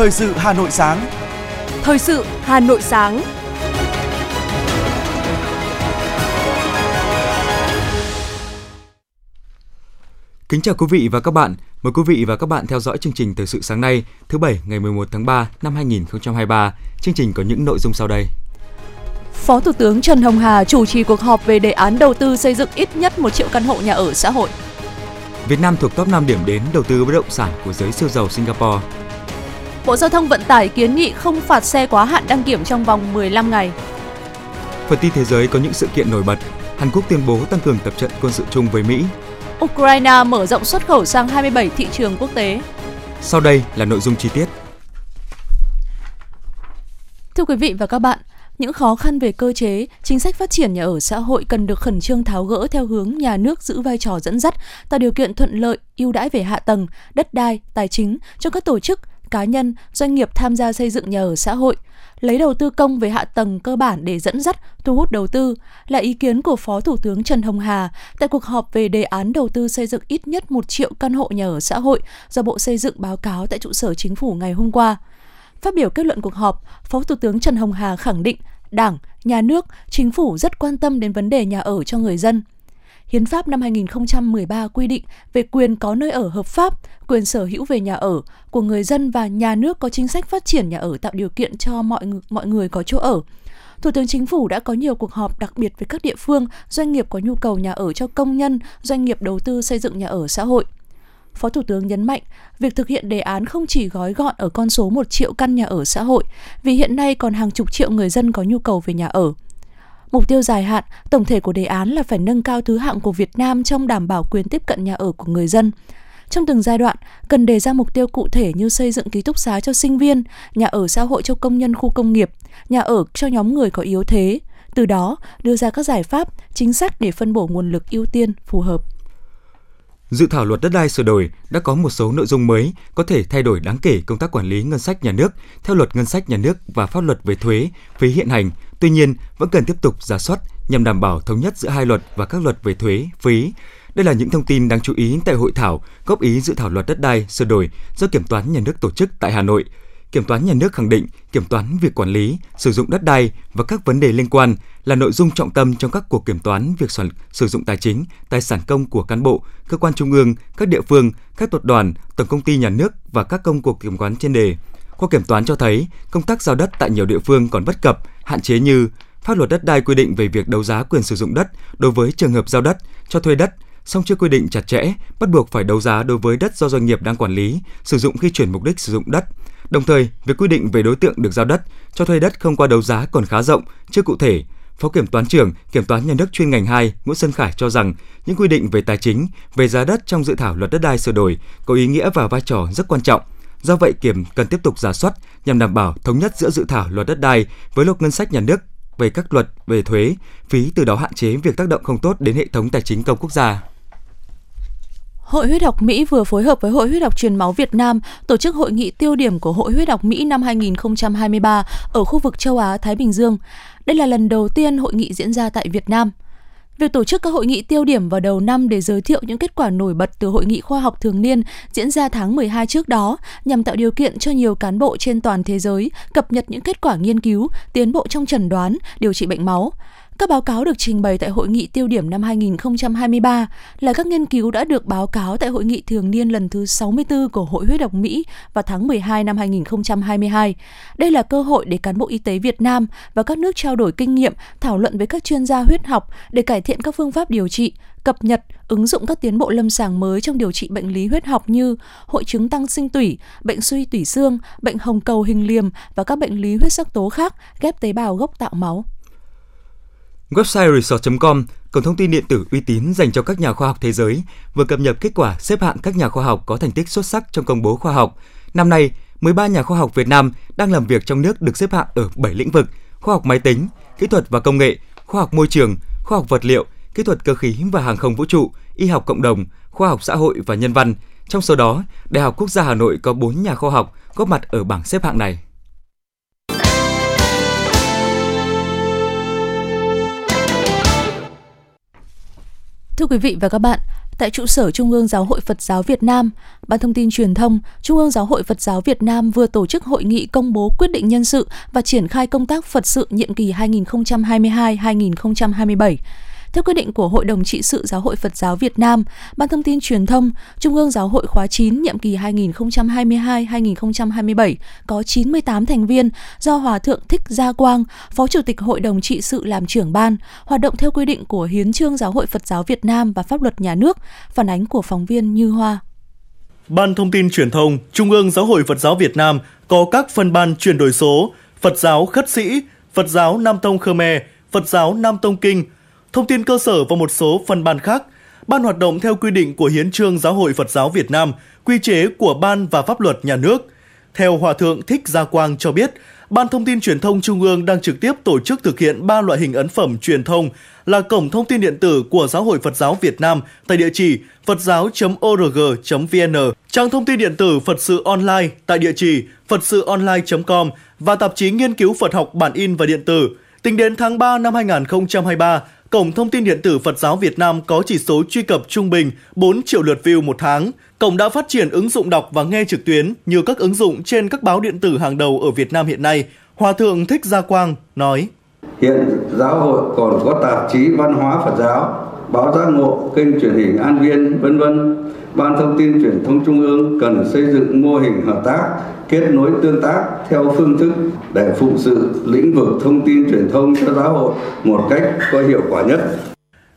Thời sự Hà Nội sáng. Thời sự Hà Nội sáng. Kính chào quý vị và các bạn. Mời quý vị và các bạn theo dõi chương trình Thời sự sáng nay, thứ bảy ngày 11 tháng 3 năm 2023. Chương trình có những nội dung sau đây. Phó Thủ tướng Trần Hồng Hà chủ trì cuộc họp về đề án đầu tư xây dựng ít nhất 1 triệu căn hộ nhà ở xã hội. Việt Nam thuộc top 5 điểm đến đầu tư bất động sản của giới siêu giàu Singapore. Bộ Giao thông Vận tải kiến nghị không phạt xe quá hạn đăng kiểm trong vòng 15 ngày. Phần tin thế giới có những sự kiện nổi bật. Hàn Quốc tuyên bố tăng cường tập trận quân sự chung với Mỹ. Ukraine mở rộng xuất khẩu sang 27 thị trường quốc tế. Sau đây là nội dung chi tiết. Thưa quý vị và các bạn, những khó khăn về cơ chế, chính sách phát triển nhà ở xã hội cần được khẩn trương tháo gỡ theo hướng nhà nước giữ vai trò dẫn dắt, tạo điều kiện thuận lợi, ưu đãi về hạ tầng, đất đai, tài chính cho các tổ chức, cá nhân, doanh nghiệp tham gia xây dựng nhà ở xã hội, lấy đầu tư công về hạ tầng cơ bản để dẫn dắt, thu hút đầu tư là ý kiến của Phó Thủ tướng Trần Hồng Hà tại cuộc họp về đề án đầu tư xây dựng ít nhất 1 triệu căn hộ nhà ở xã hội do Bộ Xây dựng báo cáo tại trụ sở chính phủ ngày hôm qua. Phát biểu kết luận cuộc họp, Phó Thủ tướng Trần Hồng Hà khẳng định Đảng, Nhà nước, Chính phủ rất quan tâm đến vấn đề nhà ở cho người dân. Hiến pháp năm 2013 quy định về quyền có nơi ở hợp pháp, quyền sở hữu về nhà ở của người dân và nhà nước có chính sách phát triển nhà ở tạo điều kiện cho mọi mọi người có chỗ ở. Thủ tướng Chính phủ đã có nhiều cuộc họp đặc biệt với các địa phương, doanh nghiệp có nhu cầu nhà ở cho công nhân, doanh nghiệp đầu tư xây dựng nhà ở xã hội. Phó Thủ tướng nhấn mạnh, việc thực hiện đề án không chỉ gói gọn ở con số 1 triệu căn nhà ở xã hội, vì hiện nay còn hàng chục triệu người dân có nhu cầu về nhà ở. Mục tiêu dài hạn, tổng thể của đề án là phải nâng cao thứ hạng của Việt Nam trong đảm bảo quyền tiếp cận nhà ở của người dân. Trong từng giai đoạn, cần đề ra mục tiêu cụ thể như xây dựng ký túc xá cho sinh viên, nhà ở xã hội cho công nhân khu công nghiệp, nhà ở cho nhóm người có yếu thế. Từ đó, đưa ra các giải pháp, chính sách để phân bổ nguồn lực ưu tiên phù hợp. Dự thảo luật đất đai sửa đổi đã có một số nội dung mới có thể thay đổi đáng kể công tác quản lý ngân sách nhà nước theo luật ngân sách nhà nước và pháp luật về thuế, phí hiện hành. Tuy nhiên, vẫn cần tiếp tục giả soát nhằm đảm bảo thống nhất giữa hai luật và các luật về thuế, phí. Đây là những thông tin đáng chú ý tại hội thảo góp ý dự thảo luật đất đai sửa đổi do Kiểm toán Nhà nước tổ chức tại Hà Nội. Kiểm toán nhà nước khẳng định kiểm toán việc quản lý, sử dụng đất đai và các vấn đề liên quan là nội dung trọng tâm trong các cuộc kiểm toán việc sử dụng tài chính, tài sản công của cán bộ, cơ quan trung ương, các địa phương, các tập đoàn, tổng công ty nhà nước và các công cuộc kiểm toán trên đề. Qua kiểm toán cho thấy, công tác giao đất tại nhiều địa phương còn bất cập, hạn chế như pháp luật đất đai quy định về việc đấu giá quyền sử dụng đất đối với trường hợp giao đất, cho thuê đất, song chưa quy định chặt chẽ, bắt buộc phải đấu giá đối với đất do doanh nghiệp đang quản lý, sử dụng khi chuyển mục đích sử dụng đất. Đồng thời, việc quy định về đối tượng được giao đất, cho thuê đất không qua đấu giá còn khá rộng, chưa cụ thể. Phó Kiểm toán trưởng Kiểm toán Nhà nước chuyên ngành 2 Nguyễn Xuân Khải cho rằng những quy định về tài chính, về giá đất trong dự thảo luật đất đai sửa đổi có ý nghĩa và vai trò rất quan trọng. Do vậy, Kiểm cần tiếp tục giả soát nhằm đảm bảo thống nhất giữa dự thảo luật đất đai với luật ngân sách nhà nước về các luật về thuế, phí từ đó hạn chế việc tác động không tốt đến hệ thống tài chính công quốc gia. Hội huyết học Mỹ vừa phối hợp với Hội huyết học truyền máu Việt Nam tổ chức hội nghị tiêu điểm của Hội huyết học Mỹ năm 2023 ở khu vực châu Á Thái Bình Dương. Đây là lần đầu tiên hội nghị diễn ra tại Việt Nam. Việc tổ chức các hội nghị tiêu điểm vào đầu năm để giới thiệu những kết quả nổi bật từ hội nghị khoa học thường niên diễn ra tháng 12 trước đó nhằm tạo điều kiện cho nhiều cán bộ trên toàn thế giới cập nhật những kết quả nghiên cứu, tiến bộ trong chẩn đoán, điều trị bệnh máu. Các báo cáo được trình bày tại hội nghị tiêu điểm năm 2023 là các nghiên cứu đã được báo cáo tại hội nghị thường niên lần thứ 64 của Hội huyết học Mỹ vào tháng 12 năm 2022. Đây là cơ hội để cán bộ y tế Việt Nam và các nước trao đổi kinh nghiệm, thảo luận với các chuyên gia huyết học để cải thiện các phương pháp điều trị, cập nhật, ứng dụng các tiến bộ lâm sàng mới trong điều trị bệnh lý huyết học như hội chứng tăng sinh tủy, bệnh suy tủy xương, bệnh hồng cầu hình liềm và các bệnh lý huyết sắc tố khác ghép tế bào gốc tạo máu. Website resort.com, cổng thông tin điện tử uy tín dành cho các nhà khoa học thế giới, vừa cập nhật kết quả xếp hạng các nhà khoa học có thành tích xuất sắc trong công bố khoa học. Năm nay, 13 nhà khoa học Việt Nam đang làm việc trong nước được xếp hạng ở 7 lĩnh vực: khoa học máy tính, kỹ thuật và công nghệ, khoa học môi trường, khoa học vật liệu, kỹ thuật cơ khí và hàng không vũ trụ, y học cộng đồng, khoa học xã hội và nhân văn. Trong số đó, Đại học Quốc gia Hà Nội có 4 nhà khoa học góp mặt ở bảng xếp hạng này. Thưa quý vị và các bạn, tại trụ sở Trung ương Giáo hội Phật giáo Việt Nam, Ban Thông tin Truyền thông, Trung ương Giáo hội Phật giáo Việt Nam vừa tổ chức hội nghị công bố quyết định nhân sự và triển khai công tác Phật sự nhiệm kỳ 2022-2027. Theo quyết định của Hội đồng trị sự Giáo hội Phật giáo Việt Nam, Ban Thông tin Truyền thông, Trung ương Giáo hội khóa 9 nhiệm kỳ 2022-2027 có 98 thành viên do Hòa Thượng Thích Gia Quang, Phó Chủ tịch Hội đồng trị sự làm trưởng ban, hoạt động theo quy định của Hiến trương Giáo hội Phật giáo Việt Nam và pháp luật nhà nước, phản ánh của phóng viên Như Hoa. Ban Thông tin Truyền thông, Trung ương Giáo hội Phật giáo Việt Nam có các phân ban chuyển đổi số, Phật giáo Khất Sĩ, Phật giáo Nam Tông Khmer, Phật giáo Nam Tông Kinh, thông tin cơ sở và một số phân ban khác. Ban hoạt động theo quy định của Hiến trương Giáo hội Phật giáo Việt Nam, quy chế của Ban và pháp luật nhà nước. Theo Hòa Thượng Thích Gia Quang cho biết, Ban Thông tin Truyền thông Trung ương đang trực tiếp tổ chức thực hiện ba loại hình ấn phẩm truyền thông là cổng thông tin điện tử của Giáo hội Phật giáo Việt Nam tại địa chỉ phật giáo.org.vn, trang thông tin điện tử Phật sự online tại địa chỉ phật sự online.com và tạp chí nghiên cứu Phật học bản in và điện tử. Tính đến tháng 3 năm 2023, Cổng thông tin điện tử Phật giáo Việt Nam có chỉ số truy cập trung bình 4 triệu lượt view một tháng. Cổng đã phát triển ứng dụng đọc và nghe trực tuyến như các ứng dụng trên các báo điện tử hàng đầu ở Việt Nam hiện nay. Hòa thượng Thích Gia Quang nói: Hiện giáo hội còn có tạp chí văn hóa Phật giáo, báo giác ngộ, kênh truyền hình An Viên, vân vân. Ban thông tin truyền thông trung ương cần xây dựng mô hình hợp tác, kết nối tương tác theo phương thức để phục sự lĩnh vực thông tin truyền thông cho giáo hội một cách có hiệu quả nhất.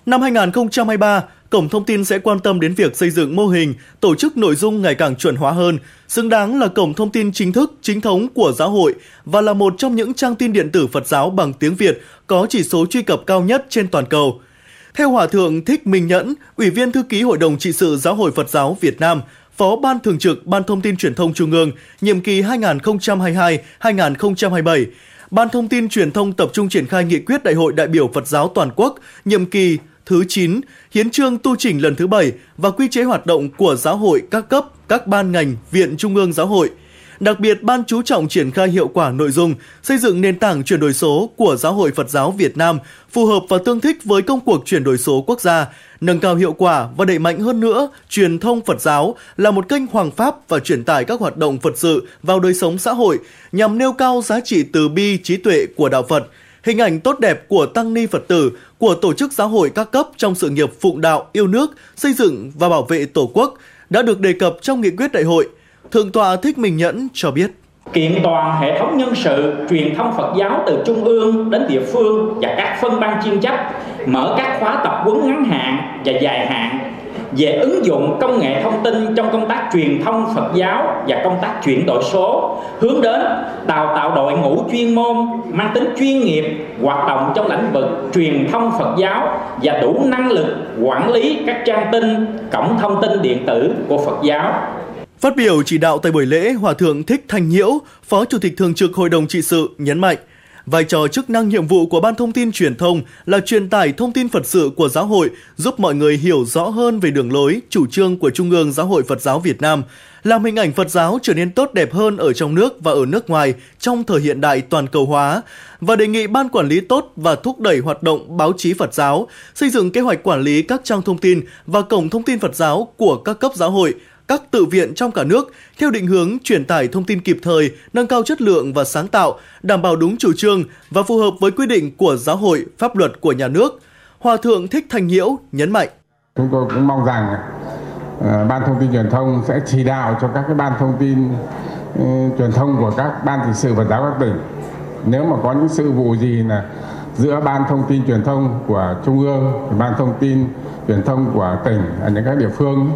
Năm 2023, Cổng Thông tin sẽ quan tâm đến việc xây dựng mô hình, tổ chức nội dung ngày càng chuẩn hóa hơn, xứng đáng là cổng thông tin chính thức, chính thống của giáo hội và là một trong những trang tin điện tử Phật giáo bằng tiếng Việt có chỉ số truy cập cao nhất trên toàn cầu. Theo Hòa Thượng Thích Minh Nhẫn, Ủy viên Thư ký Hội đồng trị sự Giáo hội Phật giáo Việt Nam, Phó Ban Thường trực Ban Thông tin Truyền thông Trung ương, nhiệm kỳ 2022-2027, Ban Thông tin Truyền thông tập trung triển khai nghị quyết Đại hội đại biểu Phật giáo toàn quốc, nhiệm kỳ thứ 9, hiến trương tu chỉnh lần thứ 7 và quy chế hoạt động của giáo hội các cấp, các ban ngành, viện trung ương giáo hội – Đặc biệt, Ban chú trọng triển khai hiệu quả nội dung, xây dựng nền tảng chuyển đổi số của Giáo hội Phật giáo Việt Nam phù hợp và tương thích với công cuộc chuyển đổi số quốc gia, nâng cao hiệu quả và đẩy mạnh hơn nữa truyền thông Phật giáo là một kênh hoàng pháp và truyền tải các hoạt động Phật sự vào đời sống xã hội nhằm nêu cao giá trị từ bi trí tuệ của đạo Phật, hình ảnh tốt đẹp của tăng ni Phật tử, của tổ chức giáo hội các cấp trong sự nghiệp phụng đạo, yêu nước, xây dựng và bảo vệ Tổ quốc đã được đề cập trong nghị quyết đại hội – Thượng tọa Thích Minh Nhẫn cho biết. Kiện toàn hệ thống nhân sự, truyền thông Phật giáo từ trung ương đến địa phương và các phân ban chuyên trách, mở các khóa tập huấn ngắn hạn và dài hạn về ứng dụng công nghệ thông tin trong công tác truyền thông Phật giáo và công tác chuyển đổi số, hướng đến đào tạo đội ngũ chuyên môn mang tính chuyên nghiệp hoạt động trong lĩnh vực truyền thông Phật giáo và đủ năng lực quản lý các trang tin, cổng thông tin điện tử của Phật giáo Phát biểu chỉ đạo tại buổi lễ, Hòa thượng Thích Thanh Nhiễu, Phó Chủ tịch Thường trực Hội đồng trị sự nhấn mạnh, vai trò chức năng nhiệm vụ của Ban Thông tin Truyền thông là truyền tải thông tin Phật sự của giáo hội, giúp mọi người hiểu rõ hơn về đường lối, chủ trương của Trung ương Giáo hội Phật giáo Việt Nam, làm hình ảnh Phật giáo trở nên tốt đẹp hơn ở trong nước và ở nước ngoài trong thời hiện đại toàn cầu hóa và đề nghị ban quản lý tốt và thúc đẩy hoạt động báo chí Phật giáo, xây dựng kế hoạch quản lý các trang thông tin và cổng thông tin Phật giáo của các cấp giáo hội, các tự viện trong cả nước theo định hướng truyền tải thông tin kịp thời, nâng cao chất lượng và sáng tạo, đảm bảo đúng chủ trương và phù hợp với quy định của giáo hội, pháp luật của nhà nước. Hòa thượng Thích Thành Nhiễu nhấn mạnh. Chúng tôi cũng mong rằng uh, Ban Thông tin Truyền thông sẽ chỉ đạo cho các cái ban thông tin uh, truyền thông của các ban thị sự và giáo các tỉnh. Nếu mà có những sự vụ gì là giữa ban thông tin truyền thông của trung ương, ban thông tin truyền thông của tỉnh ở những các địa phương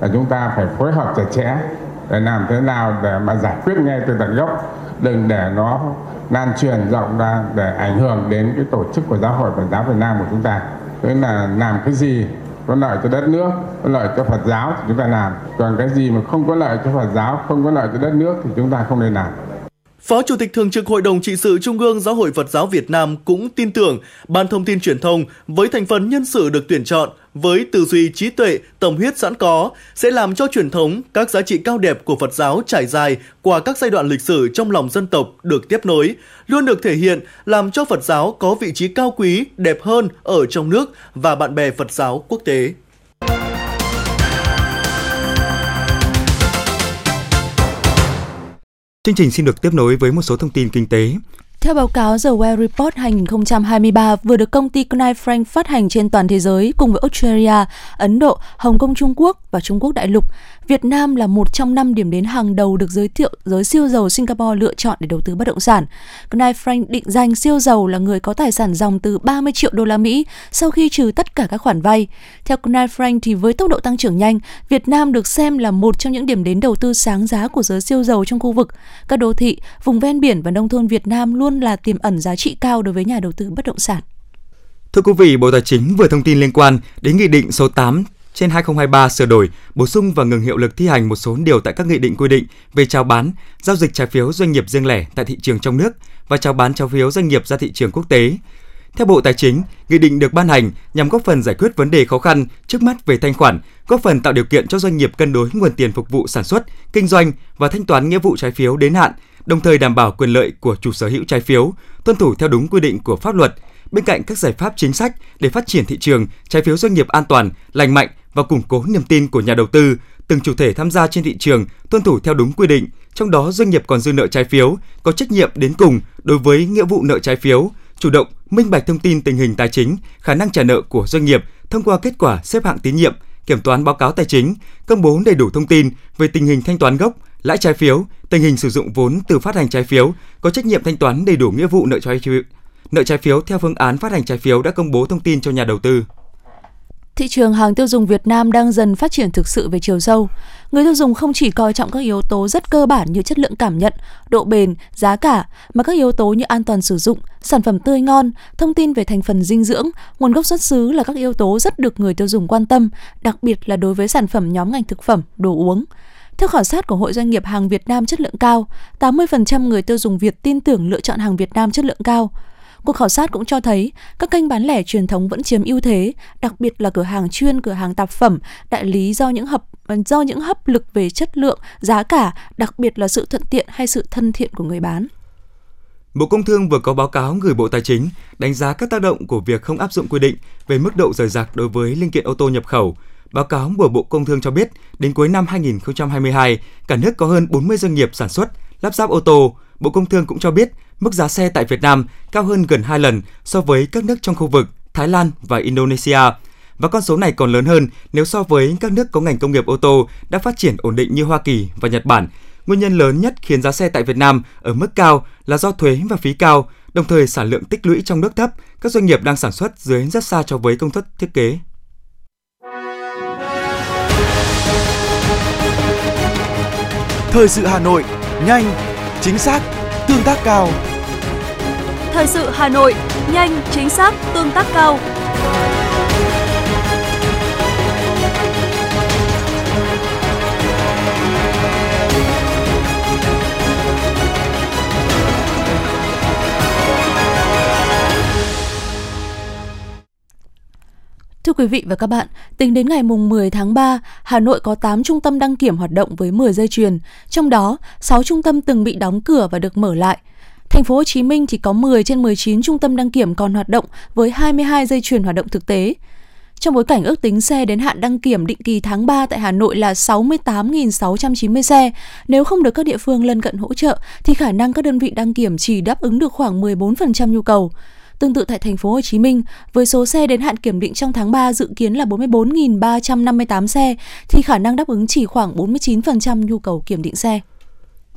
là chúng ta phải phối hợp chặt chẽ để làm thế nào để mà giải quyết ngay từ tận gốc, đừng để nó lan truyền rộng ra để ảnh hưởng đến cái tổ chức của giáo hội Phật giáo Việt Nam của chúng ta. Tức là làm cái gì có lợi cho đất nước, có lợi cho Phật giáo thì chúng ta làm. Còn cái gì mà không có lợi cho Phật giáo, không có lợi cho đất nước thì chúng ta không nên làm. Phó Chủ tịch Thường trực Hội đồng trị sự Trung ương Giáo hội Phật giáo Việt Nam cũng tin tưởng Ban Thông tin Truyền thông với thành phần nhân sự được tuyển chọn với tư duy trí tuệ, tâm huyết sẵn có sẽ làm cho truyền thống, các giá trị cao đẹp của Phật giáo trải dài qua các giai đoạn lịch sử trong lòng dân tộc được tiếp nối, luôn được thể hiện làm cho Phật giáo có vị trí cao quý, đẹp hơn ở trong nước và bạn bè Phật giáo quốc tế. Chương trình xin được tiếp nối với một số thông tin kinh tế. Theo báo cáo The Well Report 2023 vừa được công ty Knight Frank phát hành trên toàn thế giới cùng với Australia, Ấn Độ, Hồng Kông Trung Quốc và Trung Quốc đại lục, Việt Nam là một trong năm điểm đến hàng đầu được giới thiệu giới siêu giàu Singapore lựa chọn để đầu tư bất động sản. Knight Frank định danh siêu giàu là người có tài sản dòng từ 30 triệu đô la Mỹ sau khi trừ tất cả các khoản vay. Theo Knight Frank thì với tốc độ tăng trưởng nhanh, Việt Nam được xem là một trong những điểm đến đầu tư sáng giá của giới siêu giàu trong khu vực. Các đô thị, vùng ven biển và nông thôn Việt Nam luôn là tiềm ẩn giá trị cao đối với nhà đầu tư bất động sản. Thưa quý vị, Bộ Tài chính vừa thông tin liên quan đến Nghị định số 8 trên 2023 sửa đổi, bổ sung và ngừng hiệu lực thi hành một số điều tại các nghị định quy định về chào bán, giao dịch trái phiếu doanh nghiệp riêng lẻ tại thị trường trong nước và chào bán trái phiếu doanh nghiệp ra thị trường quốc tế. Theo Bộ Tài chính, nghị định được ban hành nhằm góp phần giải quyết vấn đề khó khăn trước mắt về thanh khoản, góp phần tạo điều kiện cho doanh nghiệp cân đối nguồn tiền phục vụ sản xuất, kinh doanh và thanh toán nghĩa vụ trái phiếu đến hạn, đồng thời đảm bảo quyền lợi của chủ sở hữu trái phiếu, tuân thủ theo đúng quy định của pháp luật. Bên cạnh các giải pháp chính sách để phát triển thị trường trái phiếu doanh nghiệp an toàn, lành mạnh và củng cố niềm tin của nhà đầu tư, từng chủ thể tham gia trên thị trường tuân thủ theo đúng quy định, trong đó doanh nghiệp còn dư nợ trái phiếu có trách nhiệm đến cùng đối với nghĩa vụ nợ trái phiếu, chủ động minh bạch thông tin tình hình tài chính, khả năng trả nợ của doanh nghiệp thông qua kết quả xếp hạng tín nhiệm, kiểm toán báo cáo tài chính, công bố đầy đủ thông tin về tình hình thanh toán gốc, lãi trái phiếu, tình hình sử dụng vốn từ phát hành trái phiếu, có trách nhiệm thanh toán đầy đủ nghĩa vụ nợ trái phiếu. Nợ trái phiếu theo phương án phát hành trái phiếu đã công bố thông tin cho nhà đầu tư. Thị trường hàng tiêu dùng Việt Nam đang dần phát triển thực sự về chiều sâu. Người tiêu dùng không chỉ coi trọng các yếu tố rất cơ bản như chất lượng cảm nhận, độ bền, giá cả, mà các yếu tố như an toàn sử dụng, sản phẩm tươi ngon, thông tin về thành phần dinh dưỡng, nguồn gốc xuất xứ là các yếu tố rất được người tiêu dùng quan tâm, đặc biệt là đối với sản phẩm nhóm ngành thực phẩm, đồ uống. Theo khảo sát của Hội Doanh nghiệp hàng Việt Nam chất lượng cao, 80% người tiêu dùng Việt tin tưởng lựa chọn hàng Việt Nam chất lượng cao. Cuộc khảo sát cũng cho thấy các kênh bán lẻ truyền thống vẫn chiếm ưu thế, đặc biệt là cửa hàng chuyên, cửa hàng tạp phẩm, đại lý do những hấp do những hấp lực về chất lượng, giá cả, đặc biệt là sự thuận tiện hay sự thân thiện của người bán. Bộ Công Thương vừa có báo cáo gửi Bộ Tài chính đánh giá các tác động của việc không áp dụng quy định về mức độ rời rạc đối với linh kiện ô tô nhập khẩu. Báo cáo của Bộ Công Thương cho biết, đến cuối năm 2022, cả nước có hơn 40 doanh nghiệp sản xuất, lắp ráp ô tô. Bộ Công Thương cũng cho biết, mức giá xe tại Việt Nam cao hơn gần 2 lần so với các nước trong khu vực Thái Lan và Indonesia. Và con số này còn lớn hơn nếu so với các nước có ngành công nghiệp ô tô đã phát triển ổn định như Hoa Kỳ và Nhật Bản. Nguyên nhân lớn nhất khiến giá xe tại Việt Nam ở mức cao là do thuế và phí cao, đồng thời sản lượng tích lũy trong nước thấp, các doanh nghiệp đang sản xuất dưới rất xa so với công suất thiết kế. Thời sự Hà Nội, nhanh, chính xác, tương tác cao. Thời sự Hà Nội, nhanh, chính xác, tương tác cao. Thưa quý vị và các bạn, tính đến ngày mùng 10 tháng 3, Hà Nội có 8 trung tâm đăng kiểm hoạt động với 10 dây chuyền, trong đó 6 trung tâm từng bị đóng cửa và được mở lại. Thành phố Hồ Chí Minh chỉ có 10 trên 19 trung tâm đăng kiểm còn hoạt động với 22 dây chuyền hoạt động thực tế. Trong bối cảnh ước tính xe đến hạn đăng kiểm định kỳ tháng 3 tại Hà Nội là 68.690 xe, nếu không được các địa phương lân cận hỗ trợ thì khả năng các đơn vị đăng kiểm chỉ đáp ứng được khoảng 14% nhu cầu. Tương tự tại thành phố Hồ Chí Minh, với số xe đến hạn kiểm định trong tháng 3 dự kiến là 44.358 xe thì khả năng đáp ứng chỉ khoảng 49% nhu cầu kiểm định xe.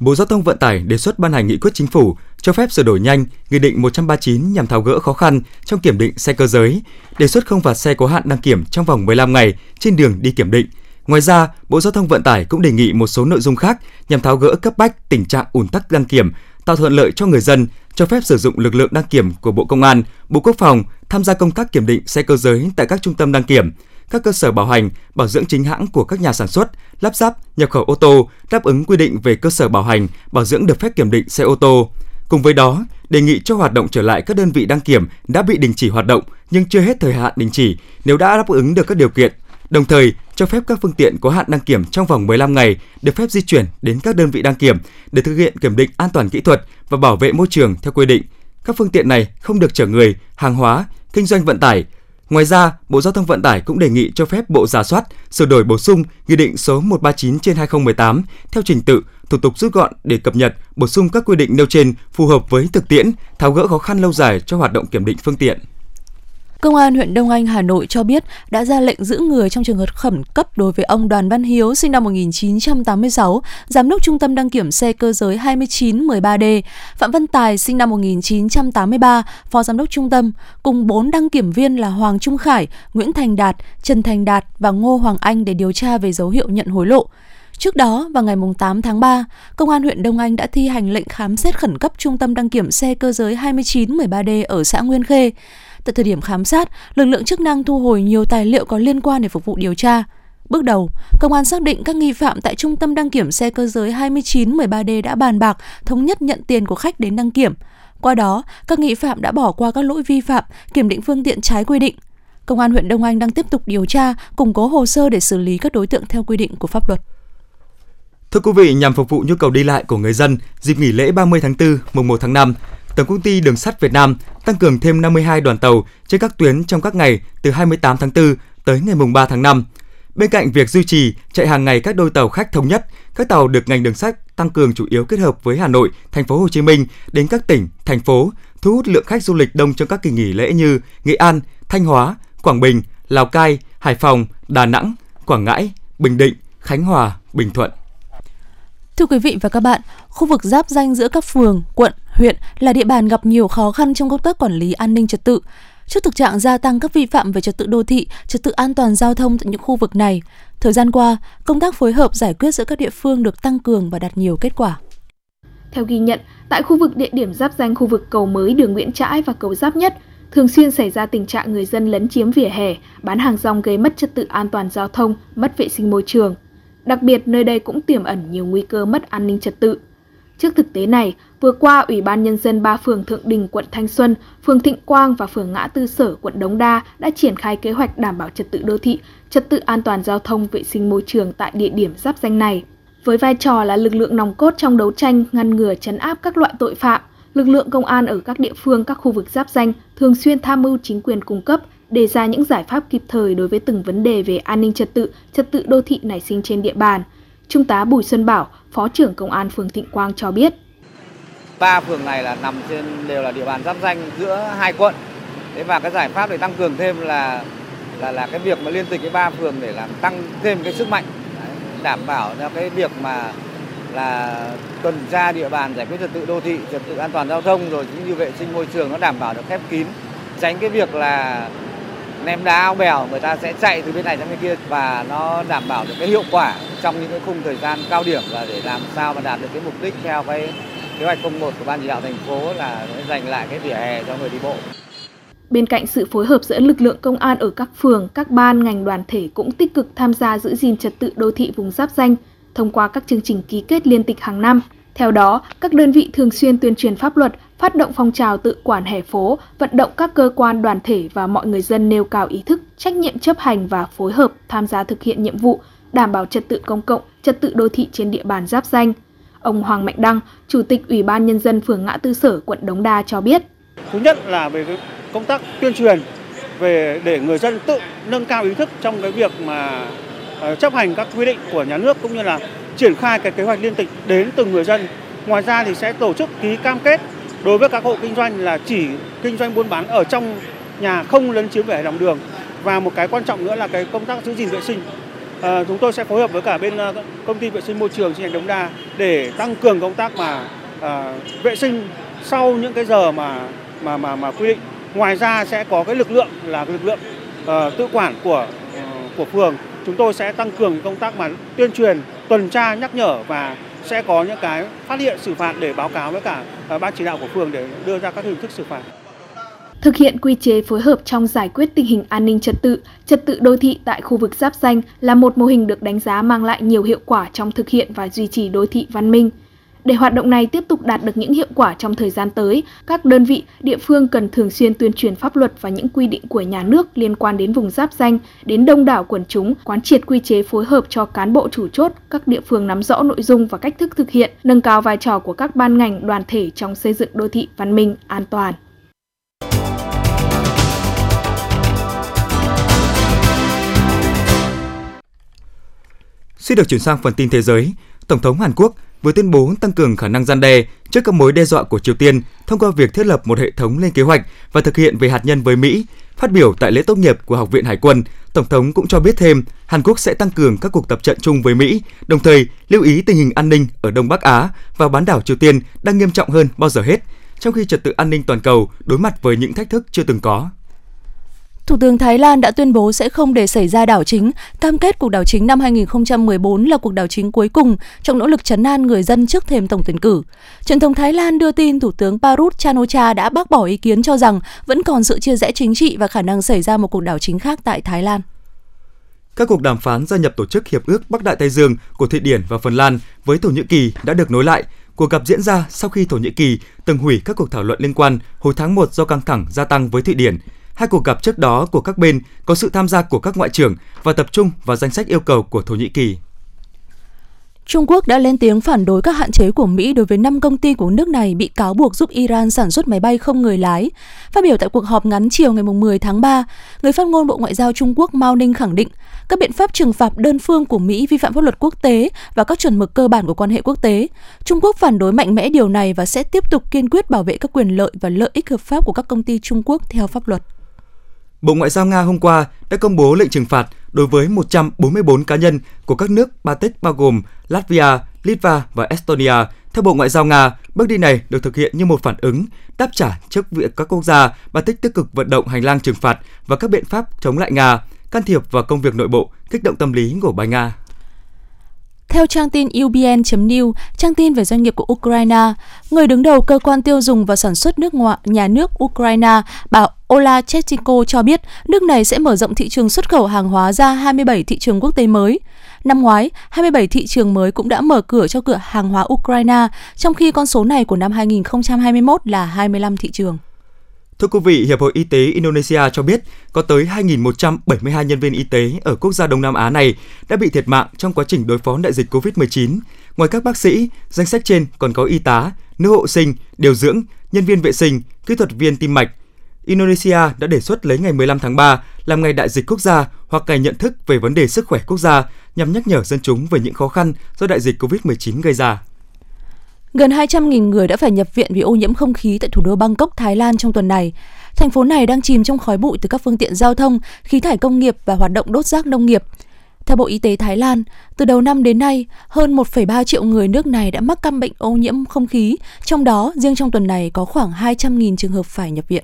Bộ Giao thông Vận tải đề xuất ban hành nghị quyết chính phủ cho phép sửa đổi nhanh Nghị định 139 nhằm tháo gỡ khó khăn trong kiểm định xe cơ giới, đề xuất không phạt xe có hạn đăng kiểm trong vòng 15 ngày trên đường đi kiểm định. Ngoài ra, Bộ Giao thông Vận tải cũng đề nghị một số nội dung khác nhằm tháo gỡ cấp bách tình trạng ùn tắc đăng kiểm, tạo thuận lợi cho người dân, cho phép sử dụng lực lượng đăng kiểm của Bộ Công an, Bộ Quốc phòng tham gia công tác kiểm định xe cơ giới tại các trung tâm đăng kiểm, các cơ sở bảo hành, bảo dưỡng chính hãng của các nhà sản xuất, lắp ráp, nhập khẩu ô tô đáp ứng quy định về cơ sở bảo hành, bảo dưỡng được phép kiểm định xe ô tô. Cùng với đó, đề nghị cho hoạt động trở lại các đơn vị đăng kiểm đã bị đình chỉ hoạt động nhưng chưa hết thời hạn đình chỉ nếu đã đáp ứng được các điều kiện. Đồng thời, cho phép các phương tiện có hạn đăng kiểm trong vòng 15 ngày được phép di chuyển đến các đơn vị đăng kiểm để thực hiện kiểm định an toàn kỹ thuật và bảo vệ môi trường theo quy định. Các phương tiện này không được chở người, hàng hóa, kinh doanh vận tải. Ngoài ra, Bộ Giao thông Vận tải cũng đề nghị cho phép Bộ giả soát, sửa đổi bổ sung Nghị định số 139 trên 2018 theo trình tự thủ tục rút gọn để cập nhật, bổ sung các quy định nêu trên phù hợp với thực tiễn, tháo gỡ khó khăn lâu dài cho hoạt động kiểm định phương tiện. Công an huyện Đông Anh, Hà Nội cho biết đã ra lệnh giữ người trong trường hợp khẩn cấp đối với ông Đoàn Văn Hiếu sinh năm 1986, giám đốc trung tâm đăng kiểm xe cơ giới 2913D, Phạm Văn Tài sinh năm 1983, phó giám đốc trung tâm, cùng 4 đăng kiểm viên là Hoàng Trung Khải, Nguyễn Thành Đạt, Trần Thành Đạt và Ngô Hoàng Anh để điều tra về dấu hiệu nhận hối lộ. Trước đó, vào ngày 8 tháng 3, Công an huyện Đông Anh đã thi hành lệnh khám xét khẩn cấp trung tâm đăng kiểm xe cơ giới 2913D ở xã Nguyên Khê. Tại thời điểm khám sát, lực lượng chức năng thu hồi nhiều tài liệu có liên quan để phục vụ điều tra. Bước đầu, công an xác định các nghi phạm tại trung tâm đăng kiểm xe cơ giới 2913D đã bàn bạc thống nhất nhận tiền của khách đến đăng kiểm. Qua đó, các nghi phạm đã bỏ qua các lỗi vi phạm, kiểm định phương tiện trái quy định. Công an huyện Đông Anh đang tiếp tục điều tra, củng cố hồ sơ để xử lý các đối tượng theo quy định của pháp luật. Thưa quý vị, nhằm phục vụ nhu cầu đi lại của người dân dịp nghỉ lễ 30 tháng 4, mùng 1 tháng 5, Tổng công ty Đường sắt Việt Nam tăng cường thêm 52 đoàn tàu trên các tuyến trong các ngày từ 28 tháng 4 tới ngày 3 tháng 5. Bên cạnh việc duy trì chạy hàng ngày các đôi tàu khách thống nhất, các tàu được ngành đường sắt tăng cường chủ yếu kết hợp với Hà Nội, Thành phố Hồ Chí Minh đến các tỉnh, thành phố, thu hút lượng khách du lịch đông trong các kỳ nghỉ lễ như Nghệ An, Thanh Hóa, Quảng Bình, Lào Cai, Hải Phòng, Đà Nẵng, Quảng Ngãi, Bình Định, Khánh Hòa, Bình Thuận. Thưa quý vị và các bạn, khu vực giáp danh giữa các phường, quận, huyện là địa bàn gặp nhiều khó khăn trong công tác quản lý an ninh trật tự. Trước thực trạng gia tăng các vi phạm về trật tự đô thị, trật tự an toàn giao thông tại những khu vực này, thời gian qua, công tác phối hợp giải quyết giữa các địa phương được tăng cường và đạt nhiều kết quả. Theo ghi nhận, tại khu vực địa điểm giáp danh khu vực cầu mới đường Nguyễn Trãi và cầu Giáp Nhất, thường xuyên xảy ra tình trạng người dân lấn chiếm vỉa hè, bán hàng rong gây mất trật tự an toàn giao thông, mất vệ sinh môi trường. Đặc biệt nơi đây cũng tiềm ẩn nhiều nguy cơ mất an ninh trật tự. Trước thực tế này, vừa qua Ủy ban Nhân dân ba phường Thượng Đình, quận Thanh Xuân, phường Thịnh Quang và phường Ngã Tư Sở, quận Đống Đa đã triển khai kế hoạch đảm bảo trật tự đô thị, trật tự an toàn giao thông, vệ sinh môi trường tại địa điểm giáp danh này. Với vai trò là lực lượng nòng cốt trong đấu tranh ngăn ngừa chấn áp các loại tội phạm, lực lượng công an ở các địa phương các khu vực giáp danh thường xuyên tham mưu chính quyền cung cấp đề ra những giải pháp kịp thời đối với từng vấn đề về an ninh trật tự, trật tự đô thị nảy sinh trên địa bàn. Trung tá Bùi Xuân Bảo, Phó trưởng Công an phường Thịnh Quang cho biết. Ba phường này là nằm trên đều là địa bàn giáp danh giữa hai quận. Thế và cái giải pháp để tăng cường thêm là là là cái việc mà liên tịch cái ba phường để làm tăng thêm cái sức mạnh đảm bảo cho cái việc mà là tuần tra địa bàn giải quyết trật tự đô thị, trật tự an toàn giao thông rồi cũng như vệ sinh môi trường nó đảm bảo được khép kín, tránh cái việc là ném đá ao bèo người ta sẽ chạy từ bên này sang bên kia và nó đảm bảo được cái hiệu quả trong những cái khung thời gian cao điểm và để làm sao mà đạt được cái mục đích theo cái kế hoạch 01 của ban chỉ đạo thành phố là dành lại cái vỉa hè cho người đi bộ. Bên cạnh sự phối hợp giữa lực lượng công an ở các phường, các ban ngành đoàn thể cũng tích cực tham gia giữ gìn trật tự đô thị vùng giáp danh thông qua các chương trình ký kết liên tịch hàng năm. Theo đó, các đơn vị thường xuyên tuyên truyền pháp luật, phát động phong trào tự quản hè phố, vận động các cơ quan đoàn thể và mọi người dân nêu cao ý thức, trách nhiệm chấp hành và phối hợp tham gia thực hiện nhiệm vụ, đảm bảo trật tự công cộng, trật tự đô thị trên địa bàn giáp danh. Ông Hoàng Mạnh Đăng, Chủ tịch Ủy ban Nhân dân phường Ngã Tư Sở, quận Đống Đa cho biết. Thứ nhất là về công tác tuyên truyền về để người dân tự nâng cao ý thức trong cái việc mà ờ, chấp hành các quy định của nhà nước cũng như là triển khai cái kế hoạch liên tịch đến từng người dân. Ngoài ra thì sẽ tổ chức ký cam kết đối với các hộ kinh doanh là chỉ kinh doanh buôn bán ở trong nhà không lấn chiếm vỉa hè lòng đường. Và một cái quan trọng nữa là cái công tác giữ gìn vệ sinh. À, chúng tôi sẽ phối hợp với cả bên ờ, công ty vệ sinh môi trường chi nhánh Đống Đa để tăng cường công tác mà à, vệ sinh sau những cái giờ mà mà mà mà quy định. Ngoài ra sẽ có cái lực lượng là lực lượng à, tự quản của của phường. Chúng tôi sẽ tăng cường công tác mà tuyên truyền tuần tra nhắc nhở và sẽ có những cái phát hiện xử phạt để báo cáo với cả à, ban chỉ đạo của phường để đưa ra các hình thức xử phạt. Thực hiện quy chế phối hợp trong giải quyết tình hình an ninh trật tự, trật tự đô thị tại khu vực giáp danh là một mô hình được đánh giá mang lại nhiều hiệu quả trong thực hiện và duy trì đô thị văn minh. Để hoạt động này tiếp tục đạt được những hiệu quả trong thời gian tới, các đơn vị, địa phương cần thường xuyên tuyên truyền pháp luật và những quy định của nhà nước liên quan đến vùng giáp danh đến đông đảo quần chúng, quán triệt quy chế phối hợp cho cán bộ chủ chốt, các địa phương nắm rõ nội dung và cách thức thực hiện, nâng cao vai trò của các ban ngành, đoàn thể trong xây dựng đô thị văn minh, an toàn. Xin được chuyển sang phần tin thế giới. Tổng thống Hàn Quốc vừa tuyên bố tăng cường khả năng gian đe trước các mối đe dọa của Triều Tiên thông qua việc thiết lập một hệ thống lên kế hoạch và thực hiện về hạt nhân với Mỹ. Phát biểu tại lễ tốt nghiệp của Học viện Hải quân, Tổng thống cũng cho biết thêm Hàn Quốc sẽ tăng cường các cuộc tập trận chung với Mỹ, đồng thời lưu ý tình hình an ninh ở Đông Bắc Á và bán đảo Triều Tiên đang nghiêm trọng hơn bao giờ hết, trong khi trật tự an ninh toàn cầu đối mặt với những thách thức chưa từng có. Thủ tướng Thái Lan đã tuyên bố sẽ không để xảy ra đảo chính, cam kết cuộc đảo chính năm 2014 là cuộc đảo chính cuối cùng trong nỗ lực chấn an người dân trước thềm tổng tuyển cử. Truyền thông Thái Lan đưa tin Thủ tướng Parut Chanocha đã bác bỏ ý kiến cho rằng vẫn còn sự chia rẽ chính trị và khả năng xảy ra một cuộc đảo chính khác tại Thái Lan. Các cuộc đàm phán gia nhập tổ chức Hiệp ước Bắc Đại Tây Dương của Thụy Điển và Phần Lan với Thổ Nhĩ Kỳ đã được nối lại. Cuộc gặp diễn ra sau khi Thổ Nhĩ Kỳ từng hủy các cuộc thảo luận liên quan hồi tháng 1 do căng thẳng gia tăng với Thụy Điển. Hai cuộc gặp trước đó của các bên có sự tham gia của các ngoại trưởng và tập trung vào danh sách yêu cầu của Thổ Nhĩ Kỳ. Trung Quốc đã lên tiếng phản đối các hạn chế của Mỹ đối với 5 công ty của nước này bị cáo buộc giúp Iran sản xuất máy bay không người lái. Phát biểu tại cuộc họp ngắn chiều ngày 10 tháng 3, người phát ngôn Bộ Ngoại giao Trung Quốc Mao Ninh khẳng định các biện pháp trừng phạt đơn phương của Mỹ vi phạm pháp luật quốc tế và các chuẩn mực cơ bản của quan hệ quốc tế. Trung Quốc phản đối mạnh mẽ điều này và sẽ tiếp tục kiên quyết bảo vệ các quyền lợi và lợi ích hợp pháp của các công ty Trung Quốc theo pháp luật. Bộ Ngoại giao Nga hôm qua đã công bố lệnh trừng phạt đối với 144 cá nhân của các nước Baltic bao gồm Latvia, Litva và Estonia. Theo Bộ Ngoại giao Nga, bước đi này được thực hiện như một phản ứng đáp trả trước việc các quốc gia Baltic tích cực vận động hành lang trừng phạt và các biện pháp chống lại Nga, can thiệp vào công việc nội bộ, kích động tâm lý của bài Nga. Theo trang tin UBN.new, trang tin về doanh nghiệp của Ukraine, người đứng đầu cơ quan tiêu dùng và sản xuất nước ngoại nhà nước Ukraine, bà Ola Chechenko cho biết nước này sẽ mở rộng thị trường xuất khẩu hàng hóa ra 27 thị trường quốc tế mới. Năm ngoái, 27 thị trường mới cũng đã mở cửa cho cửa hàng hóa Ukraine, trong khi con số này của năm 2021 là 25 thị trường. Thưa quý vị, Hiệp hội Y tế Indonesia cho biết có tới 2.172 nhân viên y tế ở quốc gia Đông Nam Á này đã bị thiệt mạng trong quá trình đối phó đại dịch COVID-19. Ngoài các bác sĩ, danh sách trên còn có y tá, nữ hộ sinh, điều dưỡng, nhân viên vệ sinh, kỹ thuật viên tim mạch. Indonesia đã đề xuất lấy ngày 15 tháng 3 làm ngày đại dịch quốc gia hoặc ngày nhận thức về vấn đề sức khỏe quốc gia nhằm nhắc nhở dân chúng về những khó khăn do đại dịch COVID-19 gây ra. Gần 200.000 người đã phải nhập viện vì ô nhiễm không khí tại thủ đô Bangkok, Thái Lan trong tuần này. Thành phố này đang chìm trong khói bụi từ các phương tiện giao thông, khí thải công nghiệp và hoạt động đốt rác nông nghiệp. Theo Bộ Y tế Thái Lan, từ đầu năm đến nay, hơn 1,3 triệu người nước này đã mắc căn bệnh ô nhiễm không khí, trong đó riêng trong tuần này có khoảng 200.000 trường hợp phải nhập viện.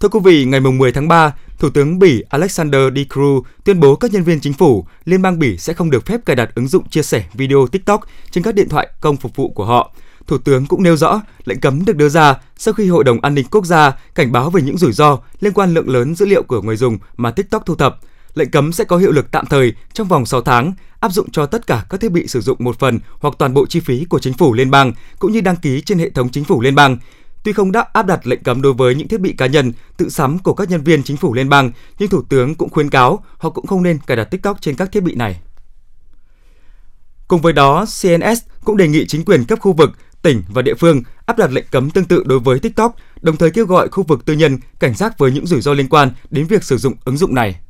Thưa quý vị, ngày 10 tháng 3, Thủ tướng Bỉ Alexander De Croo tuyên bố các nhân viên chính phủ Liên bang Bỉ sẽ không được phép cài đặt ứng dụng chia sẻ video TikTok trên các điện thoại công phục vụ của họ. Thủ tướng cũng nêu rõ lệnh cấm được đưa ra sau khi Hội đồng An ninh Quốc gia cảnh báo về những rủi ro liên quan lượng lớn dữ liệu của người dùng mà TikTok thu thập. Lệnh cấm sẽ có hiệu lực tạm thời trong vòng 6 tháng, áp dụng cho tất cả các thiết bị sử dụng một phần hoặc toàn bộ chi phí của chính phủ liên bang cũng như đăng ký trên hệ thống chính phủ liên bang. Tuy không đã áp đặt lệnh cấm đối với những thiết bị cá nhân tự sắm của các nhân viên chính phủ liên bang, nhưng Thủ tướng cũng khuyến cáo họ cũng không nên cài đặt TikTok trên các thiết bị này. Cùng với đó, CNS cũng đề nghị chính quyền cấp khu vực, tỉnh và địa phương áp đặt lệnh cấm tương tự đối với TikTok, đồng thời kêu gọi khu vực tư nhân cảnh giác với những rủi ro liên quan đến việc sử dụng ứng dụng này.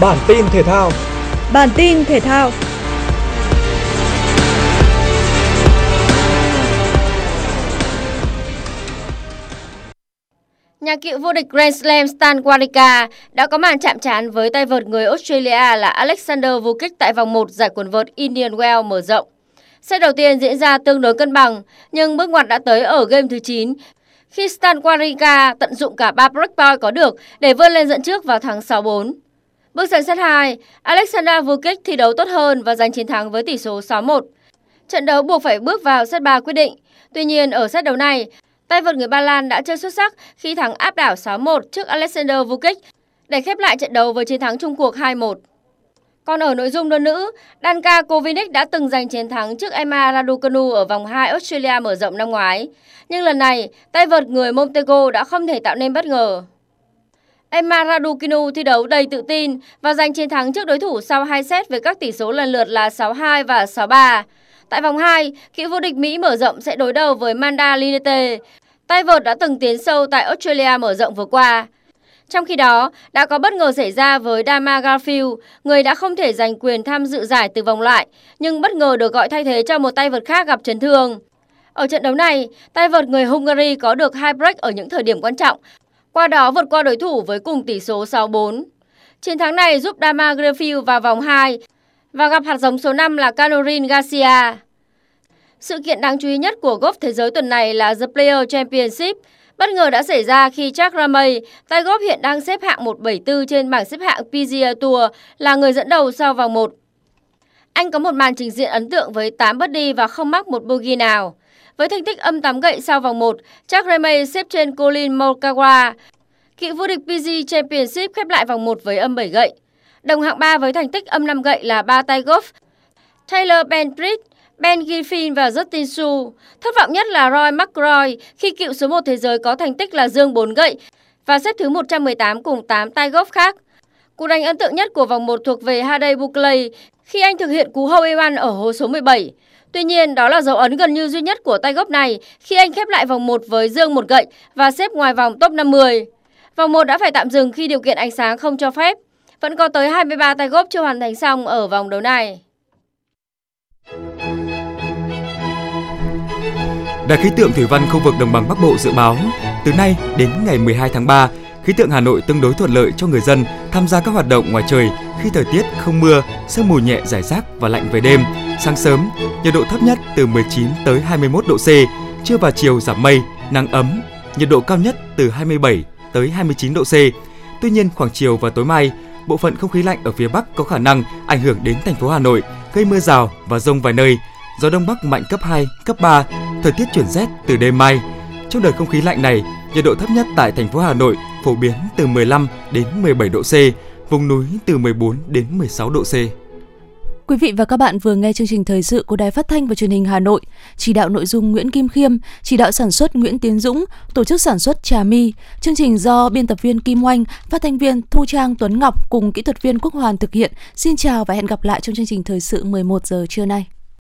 Bản tin thể thao Bản tin thể thao Nhà cựu vô địch Grand Slam Stan Wawrinka đã có màn chạm trán với tay vợt người Australia là Alexander Vukic tại vòng 1 giải quần vợt Indian Wells mở rộng. Set đầu tiên diễn ra tương đối cân bằng, nhưng bước ngoặt đã tới ở game thứ 9 khi Stan Wawrinka tận dụng cả 3 breakpoint có được để vươn lên dẫn trước vào thắng 6-4. Bước sang set 2, Alexander Vukic thi đấu tốt hơn và giành chiến thắng với tỷ số 6-1. Trận đấu buộc phải bước vào set 3 quyết định. Tuy nhiên ở set đấu này, tay vợt người Ba Lan đã chơi xuất sắc khi thắng áp đảo 6-1 trước Alexander Vukic để khép lại trận đấu với chiến thắng chung cuộc 2-1. Còn ở nội dung đơn nữ, Danka Kovinic đã từng giành chiến thắng trước Emma Raducanu ở vòng 2 Australia mở rộng năm ngoái. Nhưng lần này, tay vợt người Montego đã không thể tạo nên bất ngờ. Emma Raducanu thi đấu đầy tự tin và giành chiến thắng trước đối thủ sau 2 set với các tỷ số lần lượt là 6-2 và 6-3. Tại vòng 2, cựu vô địch Mỹ mở rộng sẽ đối đầu với Manda Linete, tay vợt đã từng tiến sâu tại Australia mở rộng vừa qua. Trong khi đó, đã có bất ngờ xảy ra với Dama Garfield, người đã không thể giành quyền tham dự giải từ vòng loại, nhưng bất ngờ được gọi thay thế cho một tay vợt khác gặp chấn thương. Ở trận đấu này, tay vợt người Hungary có được hai break ở những thời điểm quan trọng, qua đó vượt qua đối thủ với cùng tỷ số 6-4. Chiến thắng này giúp Dama Greenfield vào vòng 2 và gặp hạt giống số 5 là Caroline Garcia. Sự kiện đáng chú ý nhất của golf thế giới tuần này là The Player Championship, bất ngờ đã xảy ra khi Jack Ramey, tay golf hiện đang xếp hạng 174 trên bảng xếp hạng PGA Tour, là người dẫn đầu sau vòng 1. Anh có một màn trình diện ấn tượng với 8 birdie và không mắc một bogey nào. Với thành tích âm 8 gậy sau vòng 1, Jack Ramey xếp trên Colin Morikawa. Cựu vô địch PG Championship khép lại vòng 1 với âm 7 gậy. Đồng hạng 3 với thành tích âm 5 gậy là ba tay golf. Taylor Bentridge, Ben Griffin và Justin Su. Thất vọng nhất là Roy McIlroy khi cựu số 1 thế giới có thành tích là dương 4 gậy và xếp thứ 118 cùng 8 tay golf khác. Cú đánh ấn tượng nhất của vòng 1 thuộc về Hadej Buckley khi anh thực hiện cú hole in ở hố số 17. Tuy nhiên, đó là dấu ấn gần như duy nhất của tay gốc này khi anh khép lại vòng 1 với dương một gậy và xếp ngoài vòng top 50. Vòng 1 đã phải tạm dừng khi điều kiện ánh sáng không cho phép. Vẫn có tới 23 tay gốc chưa hoàn thành xong ở vòng đấu này. Đài khí tượng thủy văn khu vực đồng bằng Bắc Bộ dự báo, từ nay đến ngày 12 tháng 3, khí tượng Hà Nội tương đối thuận lợi cho người dân tham gia các hoạt động ngoài trời khi thời tiết không mưa, sương mù nhẹ rải rác và lạnh về đêm. Sáng sớm, nhiệt độ thấp nhất từ 19 tới 21 độ C, trưa và chiều giảm mây, nắng ấm, nhiệt độ cao nhất từ 27 tới 29 độ C. Tuy nhiên, khoảng chiều và tối mai, bộ phận không khí lạnh ở phía Bắc có khả năng ảnh hưởng đến thành phố Hà Nội, gây mưa rào và rông vài nơi. Gió đông bắc mạnh cấp 2, cấp 3, thời tiết chuyển rét từ đêm mai. Trong đợt không khí lạnh này, nhiệt độ thấp nhất tại thành phố Hà Nội phổ biến từ 15 đến 17 độ C, vùng núi từ 14 đến 16 độ C. Quý vị và các bạn vừa nghe chương trình thời sự của Đài Phát thanh và Truyền hình Hà Nội, chỉ đạo nội dung Nguyễn Kim Khiêm, chỉ đạo sản xuất Nguyễn Tiến Dũng, tổ chức sản xuất Trà My. Chương trình do biên tập viên Kim Oanh, phát thanh viên Thu Trang Tuấn Ngọc cùng kỹ thuật viên Quốc Hoàn thực hiện. Xin chào và hẹn gặp lại trong chương trình thời sự 11 giờ trưa nay.